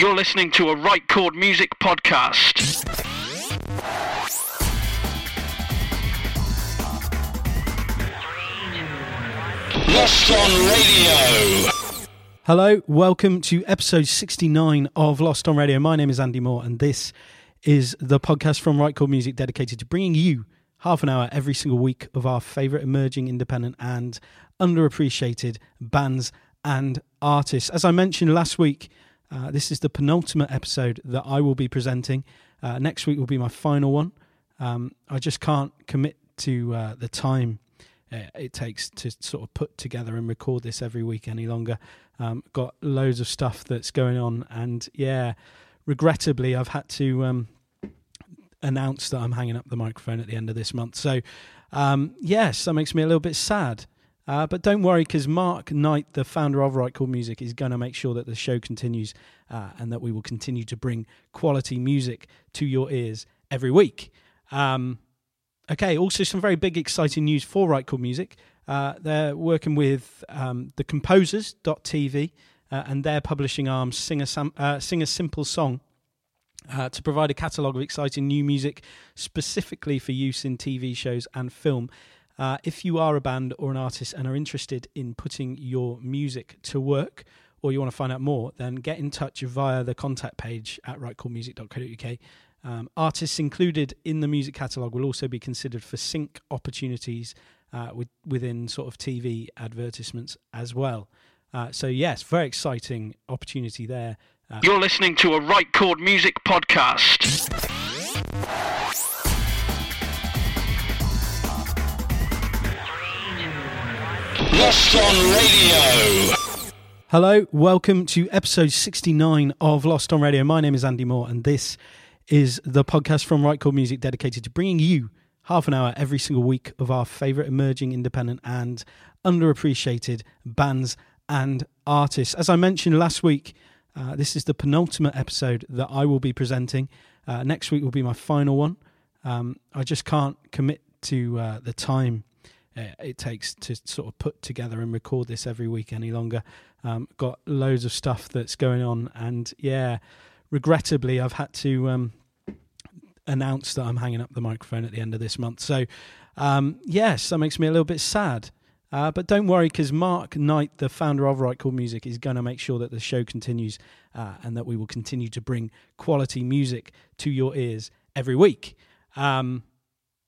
You're listening to a Right Chord Music podcast. Lost on Radio. Hello, welcome to episode 69 of Lost on Radio. My name is Andy Moore, and this is the podcast from Right Chord Music dedicated to bringing you half an hour every single week of our favourite emerging, independent, and underappreciated bands and artists. As I mentioned last week, uh, this is the penultimate episode that I will be presenting. Uh, next week will be my final one. Um, I just can't commit to uh, the time uh, it takes to sort of put together and record this every week any longer. Um, got loads of stuff that's going on, and yeah, regrettably, I've had to um, announce that I'm hanging up the microphone at the end of this month. So, um, yes, that makes me a little bit sad. Uh, but don't worry, because Mark Knight, the founder of Right Chord Music, is going to make sure that the show continues uh, and that we will continue to bring quality music to your ears every week. Um, Okay, also some very big, exciting news for Right Chord Music. Uh, they're working with um, the Composers.tv uh, and their publishing arm, Sing a, Sam- uh, Sing a Simple Song, uh, to provide a catalogue of exciting new music specifically for use in TV shows and film. Uh, if you are a band or an artist and are interested in putting your music to work, or you want to find out more, then get in touch via the contact page at rightchordmusic.co.uk um, artists included in the music catalogue will also be considered for sync opportunities uh, with, within sort of TV advertisements as well. Uh, so, yes, very exciting opportunity there. Uh, You're listening to a Right Chord Music podcast. Lost on Radio. Hello, welcome to episode 69 of Lost on Radio. My name is Andy Moore, and this is the podcast from Right Chord Music dedicated to bringing you half an hour every single week of our favourite emerging, independent, and underappreciated bands and artists. As I mentioned last week, uh, this is the penultimate episode that I will be presenting. Uh, next week will be my final one. Um, I just can't commit to uh, the time uh, it takes to sort of put together and record this every week any longer. Um, got loads of stuff that's going on, and yeah, regrettably, I've had to um, announce that I'm hanging up the microphone at the end of this month. So, um, yes, that makes me a little bit sad. Uh, but don't worry, because Mark Knight, the founder of Right Chord Music, is going to make sure that the show continues uh, and that we will continue to bring quality music to your ears every week. Um,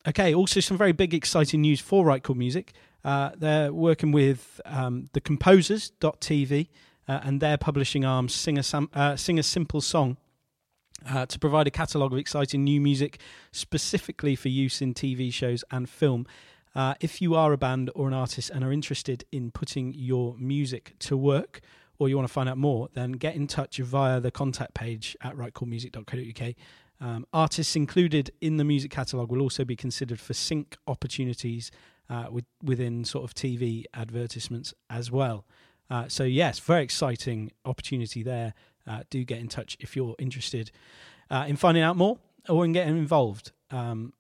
okay, also some very big, exciting news for Right Chord Music. Uh, they're working with um, the Composers.tv uh, and their publishing arm, Sing a, Sam- uh, Sing a Simple Song. Uh, to provide a catalogue of exciting new music specifically for use in TV shows and film. Uh, if you are a band or an artist and are interested in putting your music to work, or you want to find out more, then get in touch via the contact page at rightchordmusic.co.uk. Um, artists included in the music catalogue will also be considered for sync opportunities uh, with, within sort of TV advertisements as well. Uh, so, yes, very exciting opportunity there. Uh, do get in touch if you're interested uh, in finding out more or in getting involved. Um,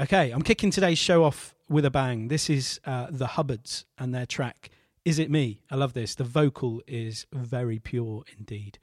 okay, I'm kicking today's show off with a bang. This is uh, the Hubbards and their track, Is It Me? I love this. The vocal is very pure indeed.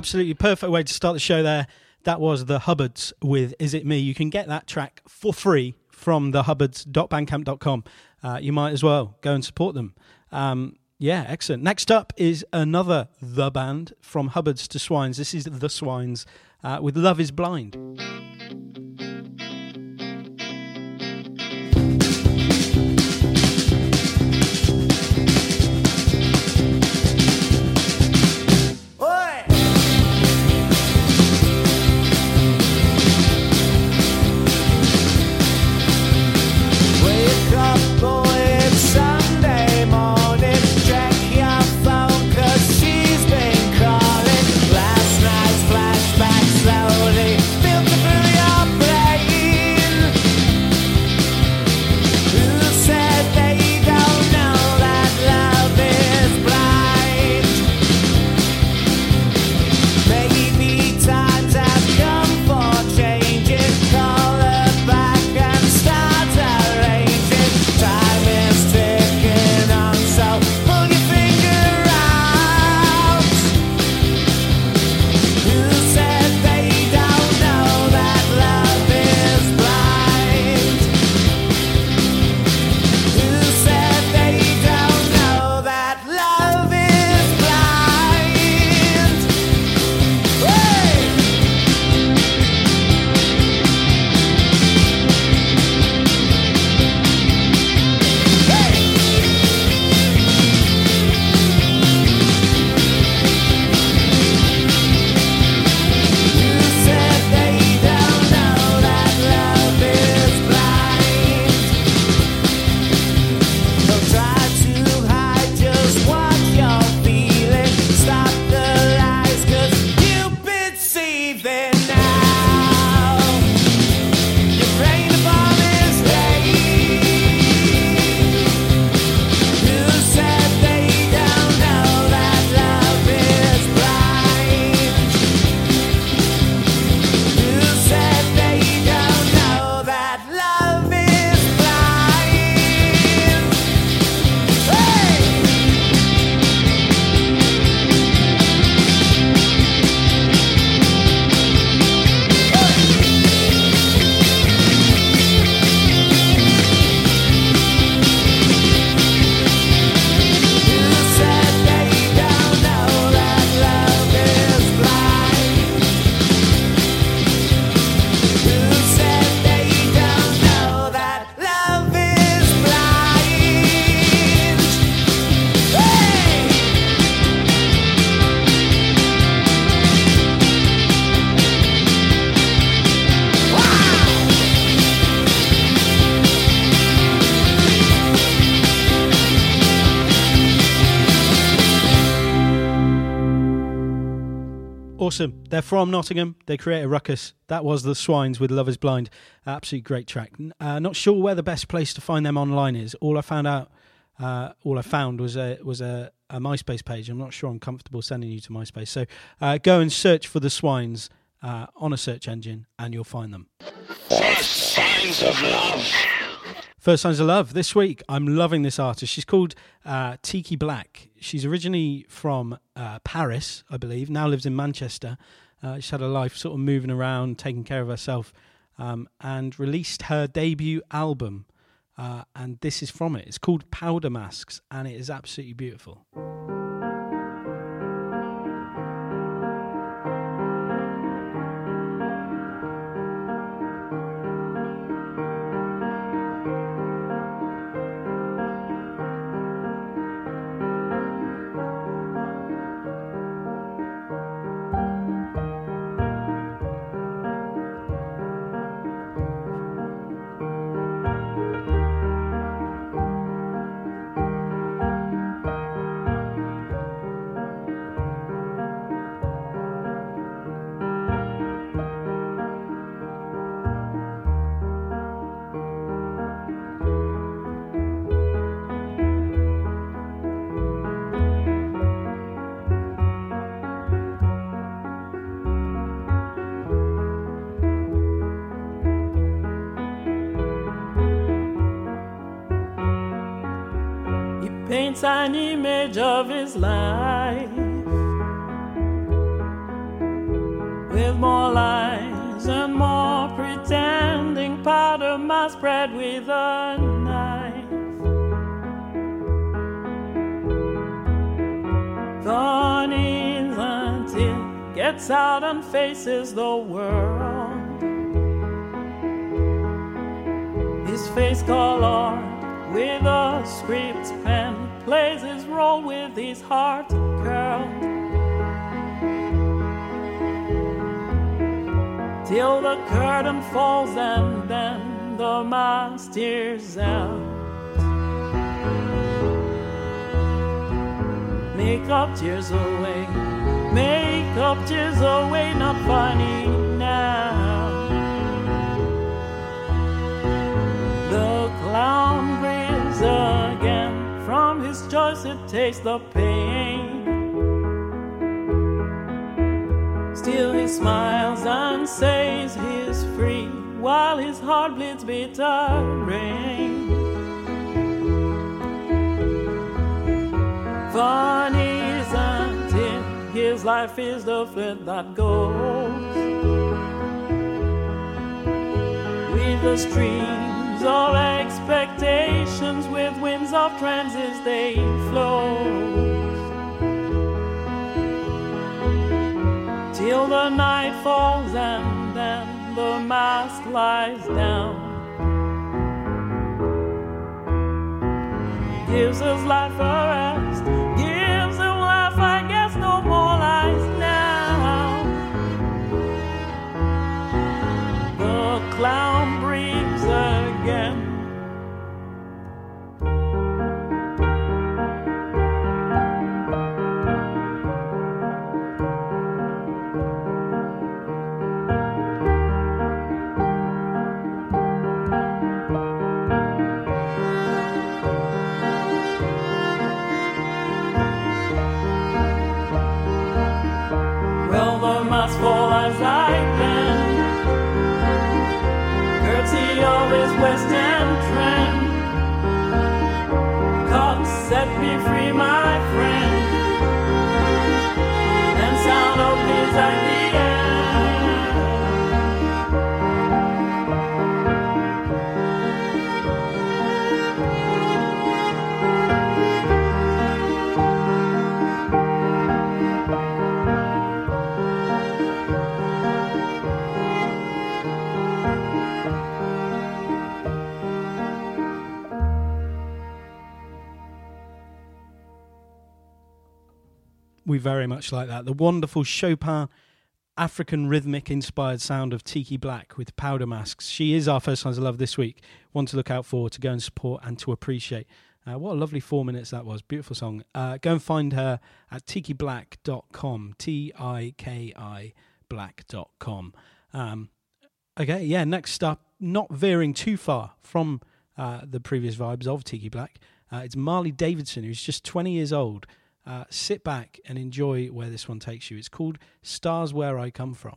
Absolutely perfect way to start the show there. That was the Hubbards with Is It Me? You can get that track for free from the Hubbards.bandcamp.com. Uh, you might as well go and support them. Um, yeah, excellent. Next up is another The Band from Hubbards to Swines. This is The Swines uh, with Love is Blind. Awesome. They're from Nottingham. They create a ruckus. That was The Swines with Love is Blind. Absolutely great track. Uh, not sure where the best place to find them online is. All I found out, uh, all I found was a was a, a MySpace page. I'm not sure I'm comfortable sending you to MySpace. So uh, go and search for The Swines uh, on a search engine, and you'll find them. First signs of love. This week. I'm loving this artist. She's called uh, Tiki Black. She's originally from uh, Paris, I believe. Now lives in Manchester. Uh, she's had a life sort of moving around, taking care of herself, um, and released her debut album. Uh, and this is from it. It's called Powder Masks, and it is absolutely beautiful. His life. With more lies and more pretending powder mask spread with a knife. Gone isn't it? Gets out and faces the world. His face colored with a script pen plays his role with his heart curled. Till the curtain falls and then the mask tears out. Make up tears away, make up tears away, not funny now. The clown breathes again. His choice, it tastes the pain. Still, he smiles and says he's free while his heart bleeds bitter rain. Funny, isn't it? His life is the fate that goes with the of expectations, with winds of trances they flow. Till the night falls and then the mask lies down. Gives us life a rest, We very much like that. The wonderful Chopin African rhythmic inspired sound of Tiki Black with powder masks. She is our first signs of love this week. One to look out for, to go and support, and to appreciate. Uh, what a lovely four minutes that was. Beautiful song. Uh, go and find her at tikiblack.com. T I K I black.com. Um, okay, yeah, next up, not veering too far from uh, the previous vibes of Tiki Black, uh, it's Marley Davidson, who's just 20 years old. Uh, sit back and enjoy where this one takes you. It's called Stars Where I Come From.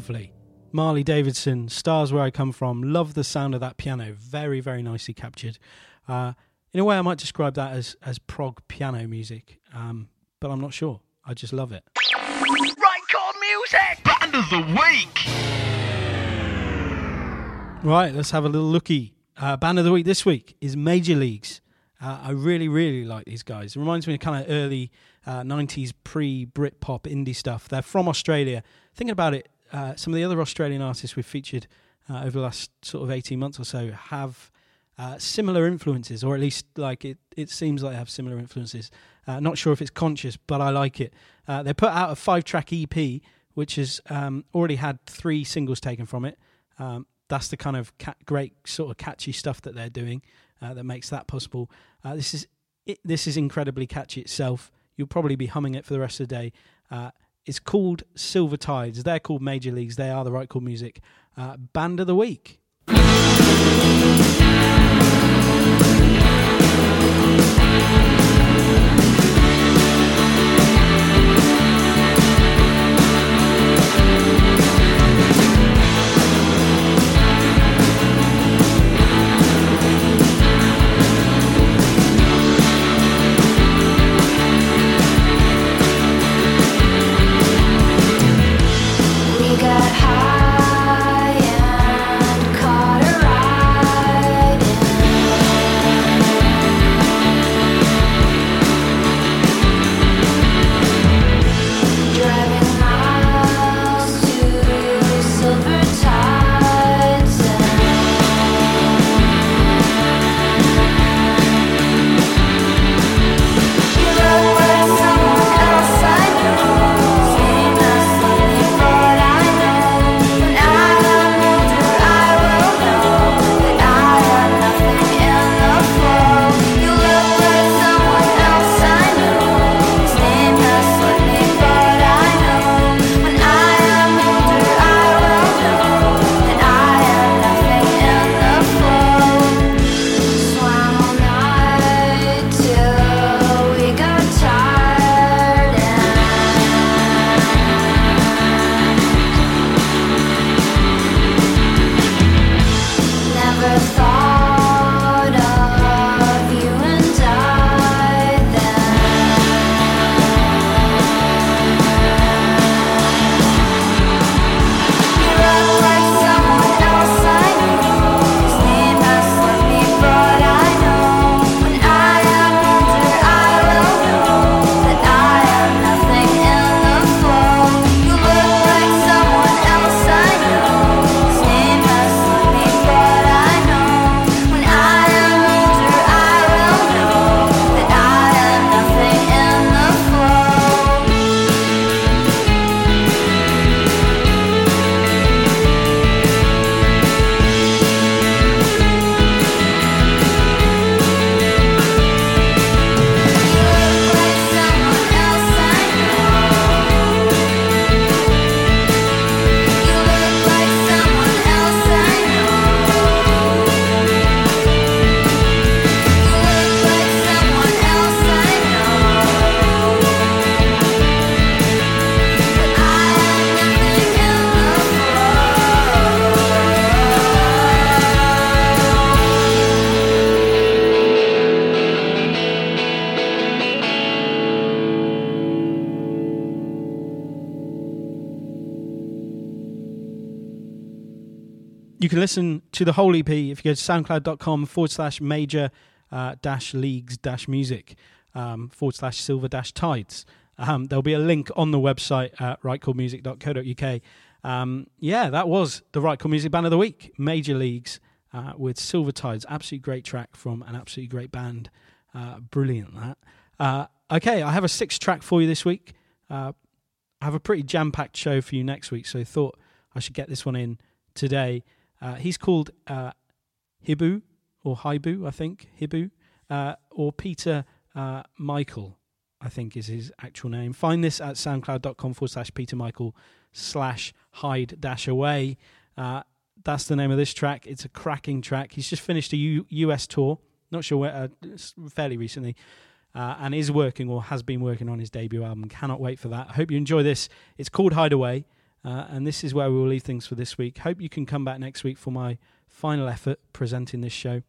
Lovely. Marley Davidson, Stars Where I Come From. Love the sound of that piano. Very, very nicely captured. Uh, in a way, I might describe that as, as prog piano music, um, but I'm not sure. I just love it. Right chord music! Band of the week! Right, let's have a little looky. Uh, band of the week this week is Major Leagues. Uh, I really, really like these guys. It reminds me of kind of early uh, 90s pre Britpop indie stuff. They're from Australia. Thinking about it, uh, some of the other Australian artists we've featured uh, over the last sort of 18 months or so have uh, similar influences, or at least like it, it seems like they have similar influences. Uh, not sure if it's conscious, but I like it. Uh, they put out a five track EP, which has um, already had three singles taken from it. Um, that's the kind of ca- great sort of catchy stuff that they're doing that makes that possible. This is it, this is incredibly catchy itself. You'll probably be humming it for the rest of the day. It's called Silver Tides. They're called Major Leagues. They are the Right Chord Music. Uh, Band of the week. You can listen to the whole EP if you go to soundcloud.com forward slash major uh, dash leagues dash music um, forward slash silver dash tides. Um, there'll be a link on the website at rightchordmusic.co.uk. Um, yeah, that was the Right Chord Music Band of the Week, Major Leagues uh, with Silver Tides. Absolutely great track from an absolutely great band. Uh, brilliant that. Uh, okay, I have a six track for you this week. Uh, I have a pretty jam packed show for you next week, so I thought I should get this one in today. Uh, he's called uh, Hibu or Hibu, I think Hibu, uh, or Peter uh, Michael, I think is his actual name. Find this at soundcloud.com forward slash Peter Michael slash hide dash away. Uh, that's the name of this track. It's a cracking track. He's just finished a U- US tour, not sure where, fairly recently, and is working or has been working on his debut album. Cannot wait for that. I hope you enjoy this. It's called Hideaway, uh, and this is where we will leave things for this week. Hope you can come back next week for my final effort presenting this show.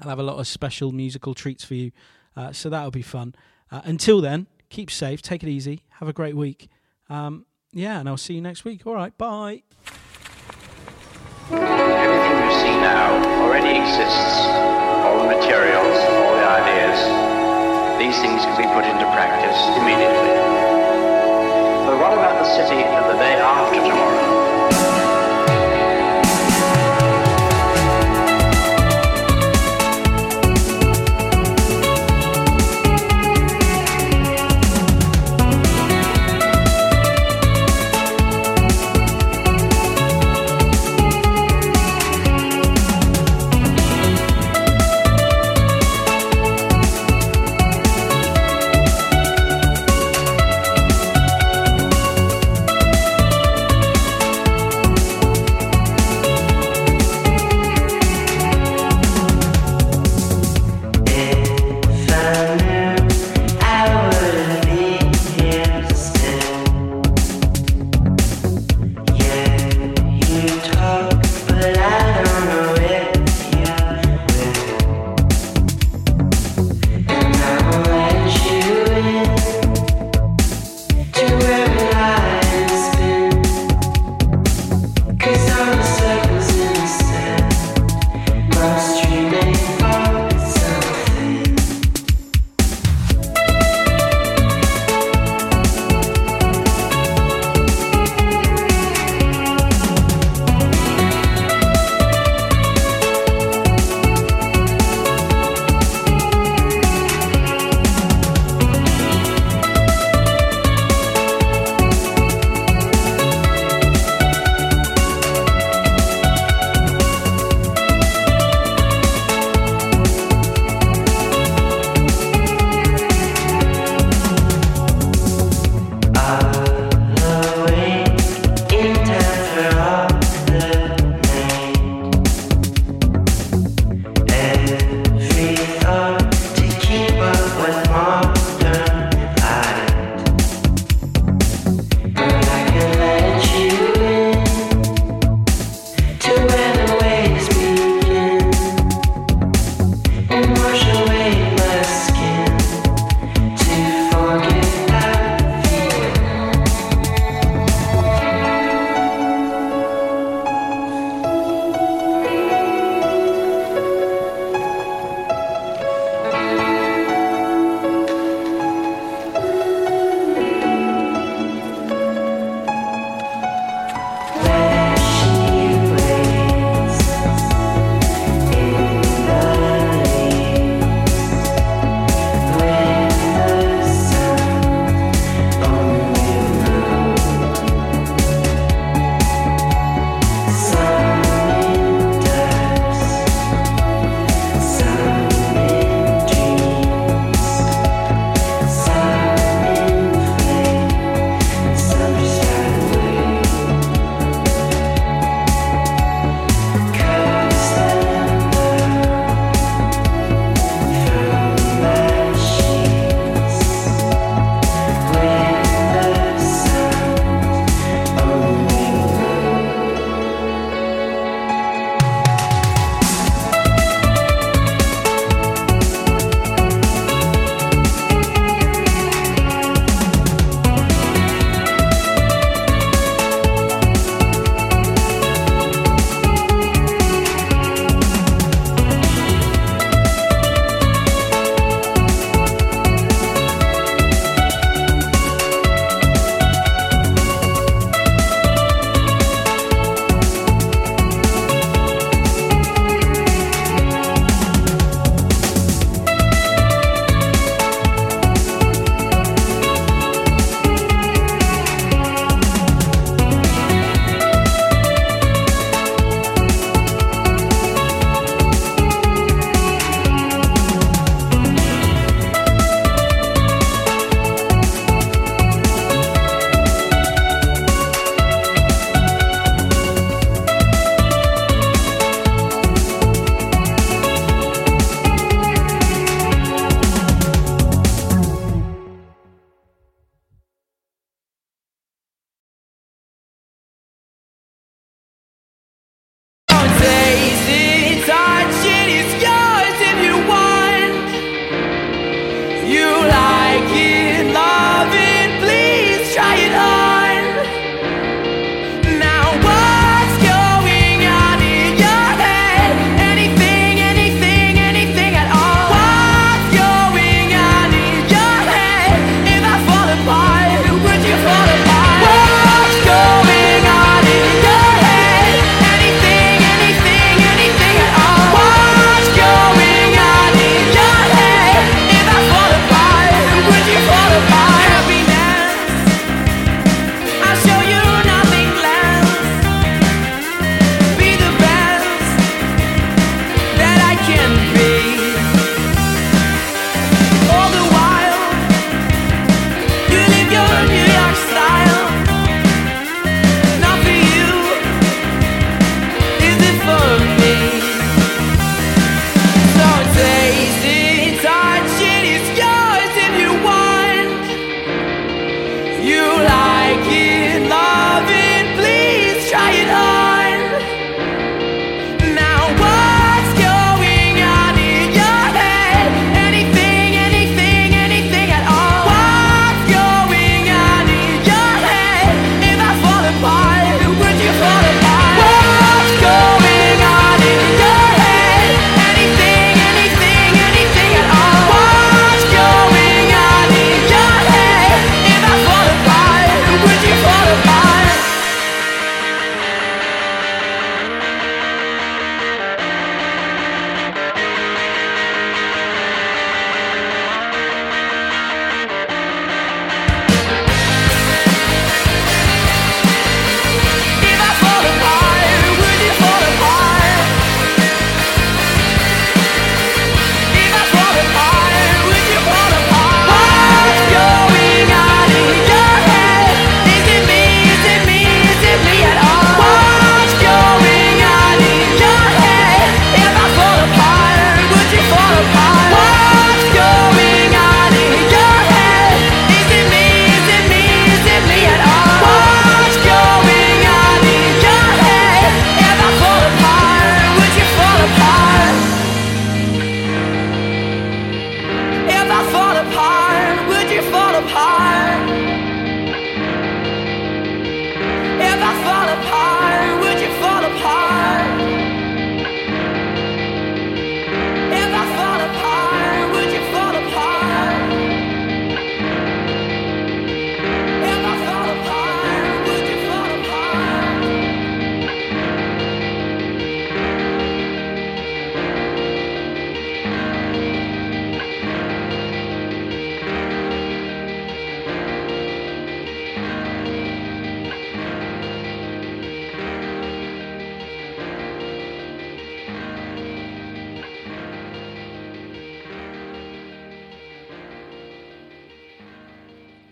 I'll have a lot of special musical treats for you, uh, so that'll be fun. Uh, until then, keep safe, take it easy, have a great week. Um, yeah, and I'll see you next week. All right, bye. Everything you see now already exists. All the materials, all the ideas. These things can be put into practice immediately. What about the city of the day after tomorrow?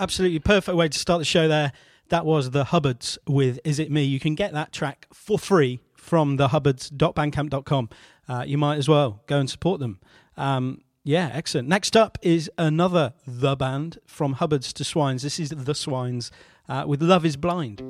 Absolutely perfect way to start the show there. That was the Hubbards with Is It Me? You can get that track for free from the Hubbards.bandcamp.com. Uh, you might as well go and support them. Um, yeah, excellent. Next up is another The Band from Hubbards to Swines. This is The Swines uh, with Love is Blind.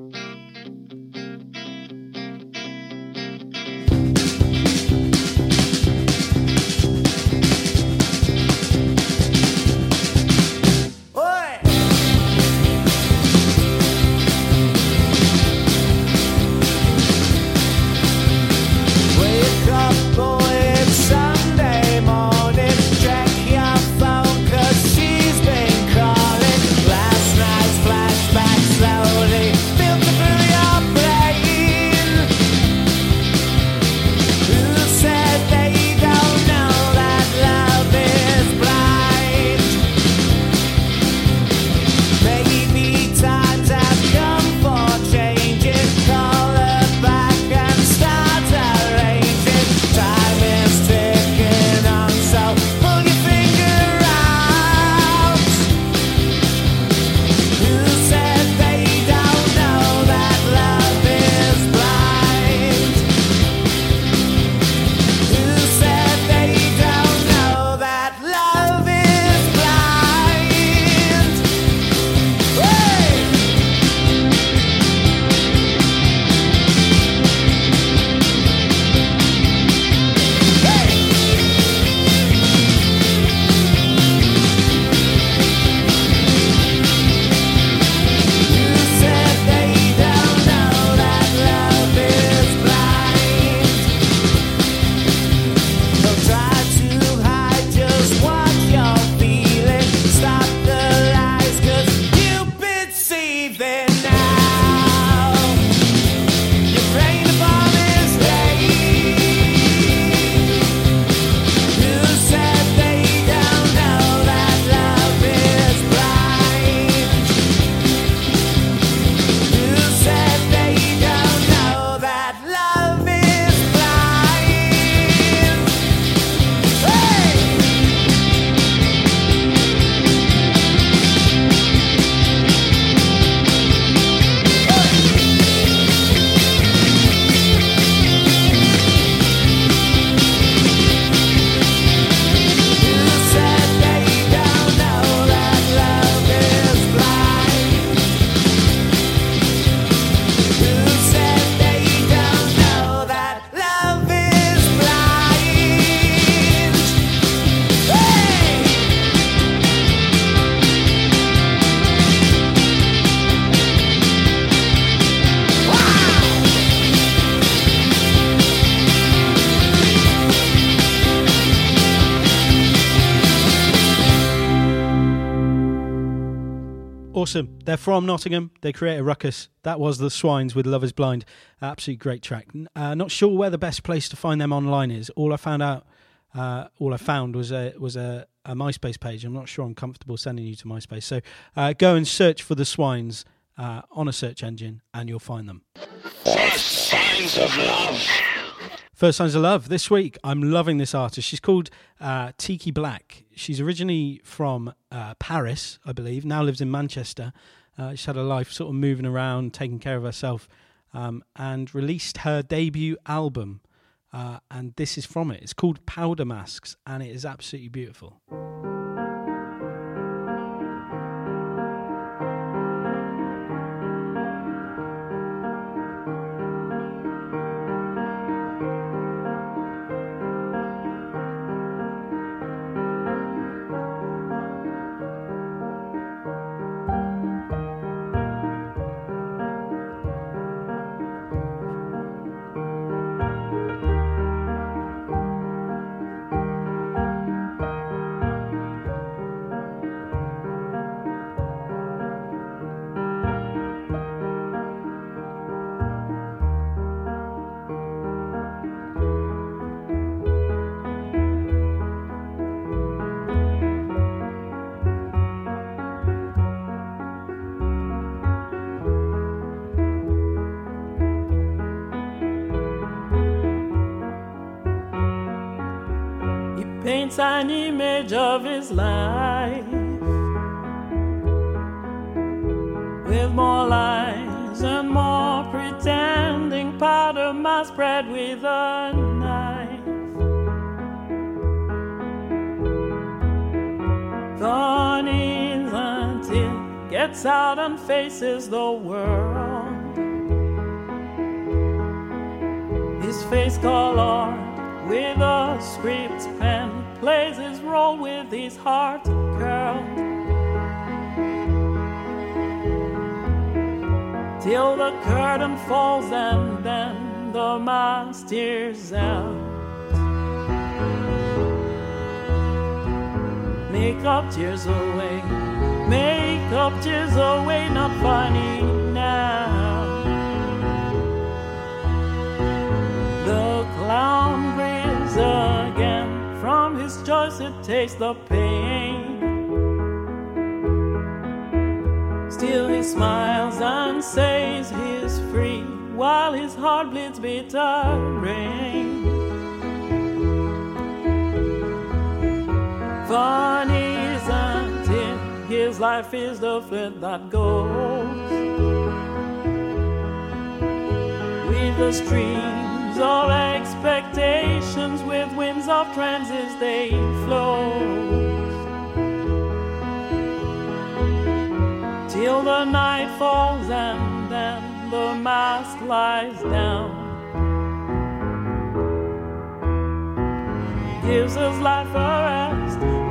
Awesome. They're from Nottingham. They create a ruckus. That was The Swines with Love is Blind. Absolutely great track. Uh, not sure where the best place to find them online is. All I found out, uh, all I found was a was a, a MySpace page. I'm not sure I'm comfortable sending you to MySpace. So uh, go and search for The Swines uh, on a search engine and you'll find them. Signs of love. First Signs of Love this week. I'm loving this artist. She's called uh, Tiki Black. She's originally from uh, Paris, I believe. Now lives in Manchester. Uh, she's had a life sort of moving around, taking care of herself, um, and released her debut album. Uh, and this is from it. It's called Powder Masks, and it is absolutely beautiful. Paints an image of his life. with more lies and more pretending. Powder my spread with a knife. Funnies until gets out and faces the world. His face colored with a script plays his role with his heart curled. Till the curtain falls and then the man steers out. Make up tears away, make up tears away, not funny now. The clown breathes again. Choice, it takes the pain. Still, he smiles and says he's free while his heart bleeds bitter rain. Funny isn't it? His life is the thread that goes with the streams of expectations, with winds of trances they flow. Till the night falls and then the mask lies down. Gives us life a rest,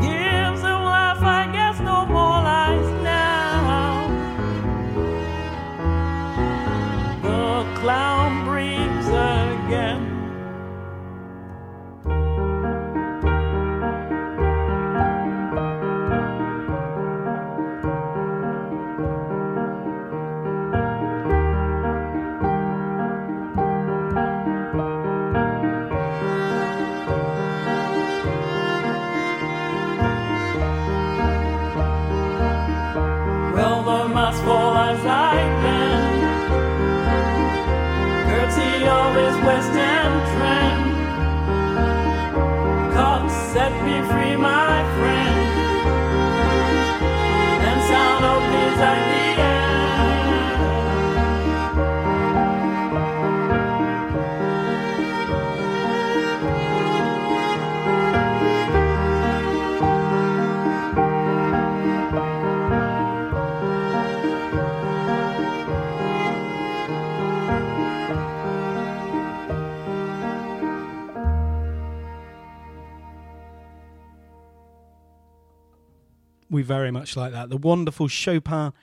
We very much like that. The wonderful Chopin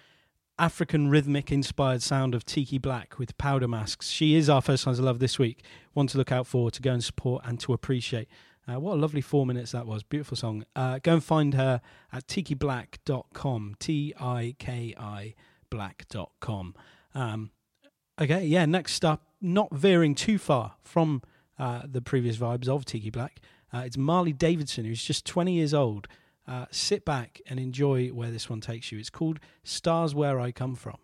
African rhythmic inspired sound of Tiki Black with powder masks. She is our first signs of love this week. One to look out for, to go and support, and to appreciate. Uh, what a lovely four minutes that was. Beautiful song. Uh, go and find her at tikiblack.com. T I K I black.com. Um, okay, yeah, next up, not veering too far from uh, the previous vibes of Tiki Black, uh, it's Marley Davidson, who's just 20 years old. Uh, sit back and enjoy where this one takes you. It's called Stars Where I Come From.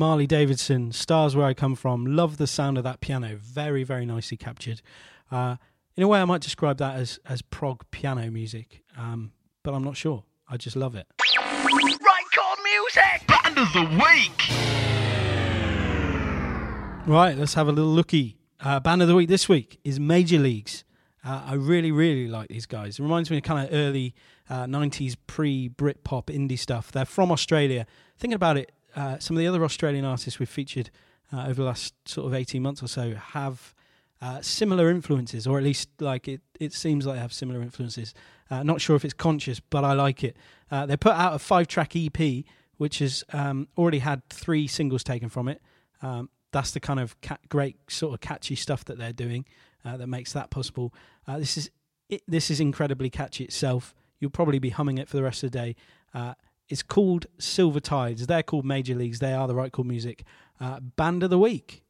Marley Davidson, Stars Where I Come From. Love the sound of that piano. Very, very nicely captured. Uh, in a way, I might describe that as, as prog piano music, um, but I'm not sure. I just love it. Right chord music. Band of the week. Right, let's have a little looky. Uh, band of the week this week is Major Leagues. Uh, I really, really like these guys. It reminds me of kind of early uh, 90s pre Britpop indie stuff. They're from Australia. Thinking about it, uh, some of the other Australian artists we've featured uh, over the last sort of 18 months or so have uh, similar influences, or at least like it, it seems like they have similar influences. Uh, not sure if it's conscious, but I like it. Uh, they put out a five track EP, which has um, already had three singles taken from it. Um, that's the kind of ca- great sort of catchy stuff that they're doing uh, that makes that possible. This is it, this is incredibly catchy itself. You'll probably be humming it for the rest of the day. It's called Silver Tides. They're called Major Leagues. They are the Right Chord Music. Uh, Band of the week.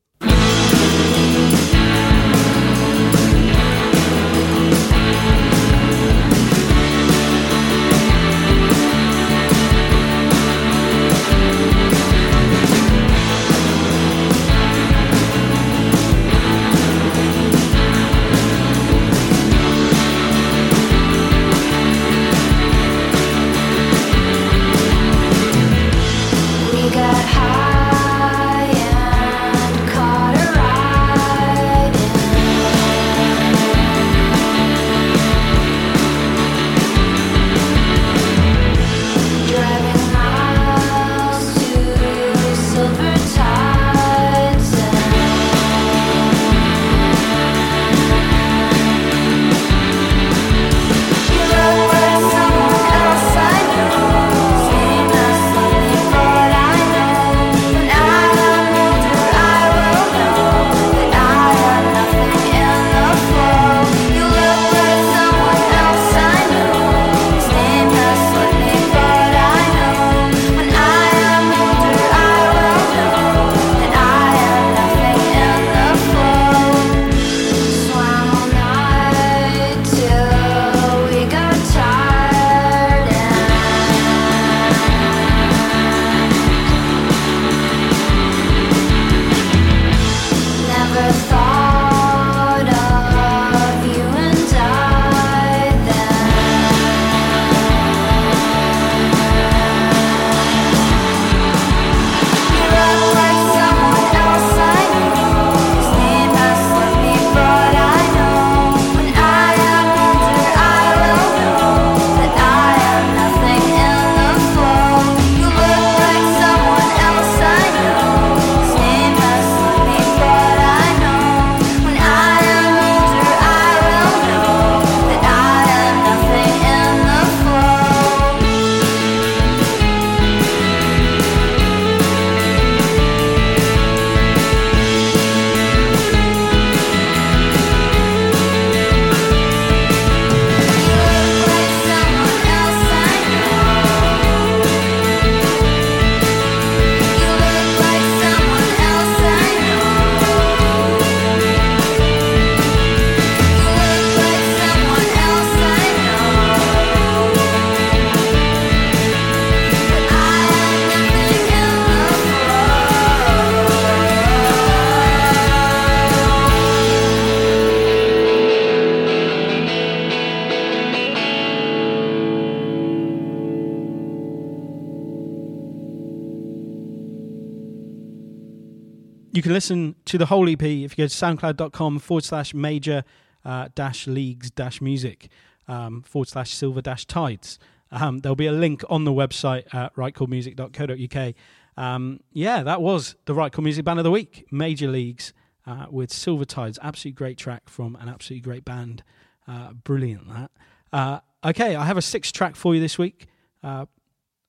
Can listen to the whole EP if you go to soundcloud.com forward slash major uh, dash leagues dash music um, forward slash silver dash tides. Um, there'll be a link on the website at rightchordmusic.co.uk. Um, yeah, that was the Right Chord Music Band of the Week, Major Leagues uh, with Silver Tides. Absolutely great track from an absolutely great band. Uh, brilliant, that. Uh, okay, I have a six track for you this week. Uh,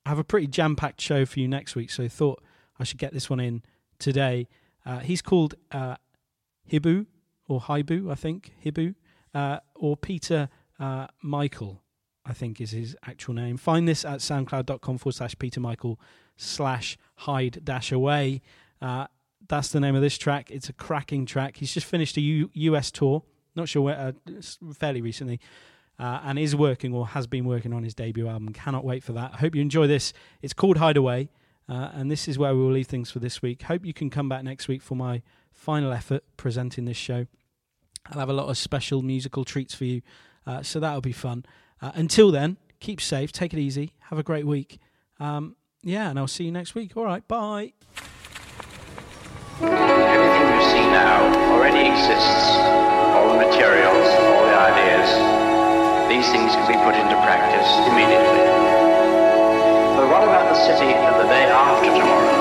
I have a pretty jam packed show for you next week, so I thought I should get this one in today. Uh, he's called uh, Hibu or Hibu, I think Hibu, uh, or Peter uh, Michael, I think is his actual name. Find this at soundcloud.com forward slash Peter Michael slash hide dash away. Uh, that's the name of this track. It's a cracking track. He's just finished a U- US tour, not sure where, fairly recently, and is working or has been working on his debut album. Cannot wait for that. I hope you enjoy this. It's called Hideaway. Uh, and this is where we will leave things for this week. Hope you can come back next week for my final effort presenting this show. I'll have a lot of special musical treats for you, uh, so that'll be fun. Uh, until then, keep safe, take it easy, have a great week. Um, yeah, and I'll see you next week. All right, bye. Everything you see now already exists. All the materials, all the ideas. These things can be put into practice immediately the about the city and the day after tomorrow.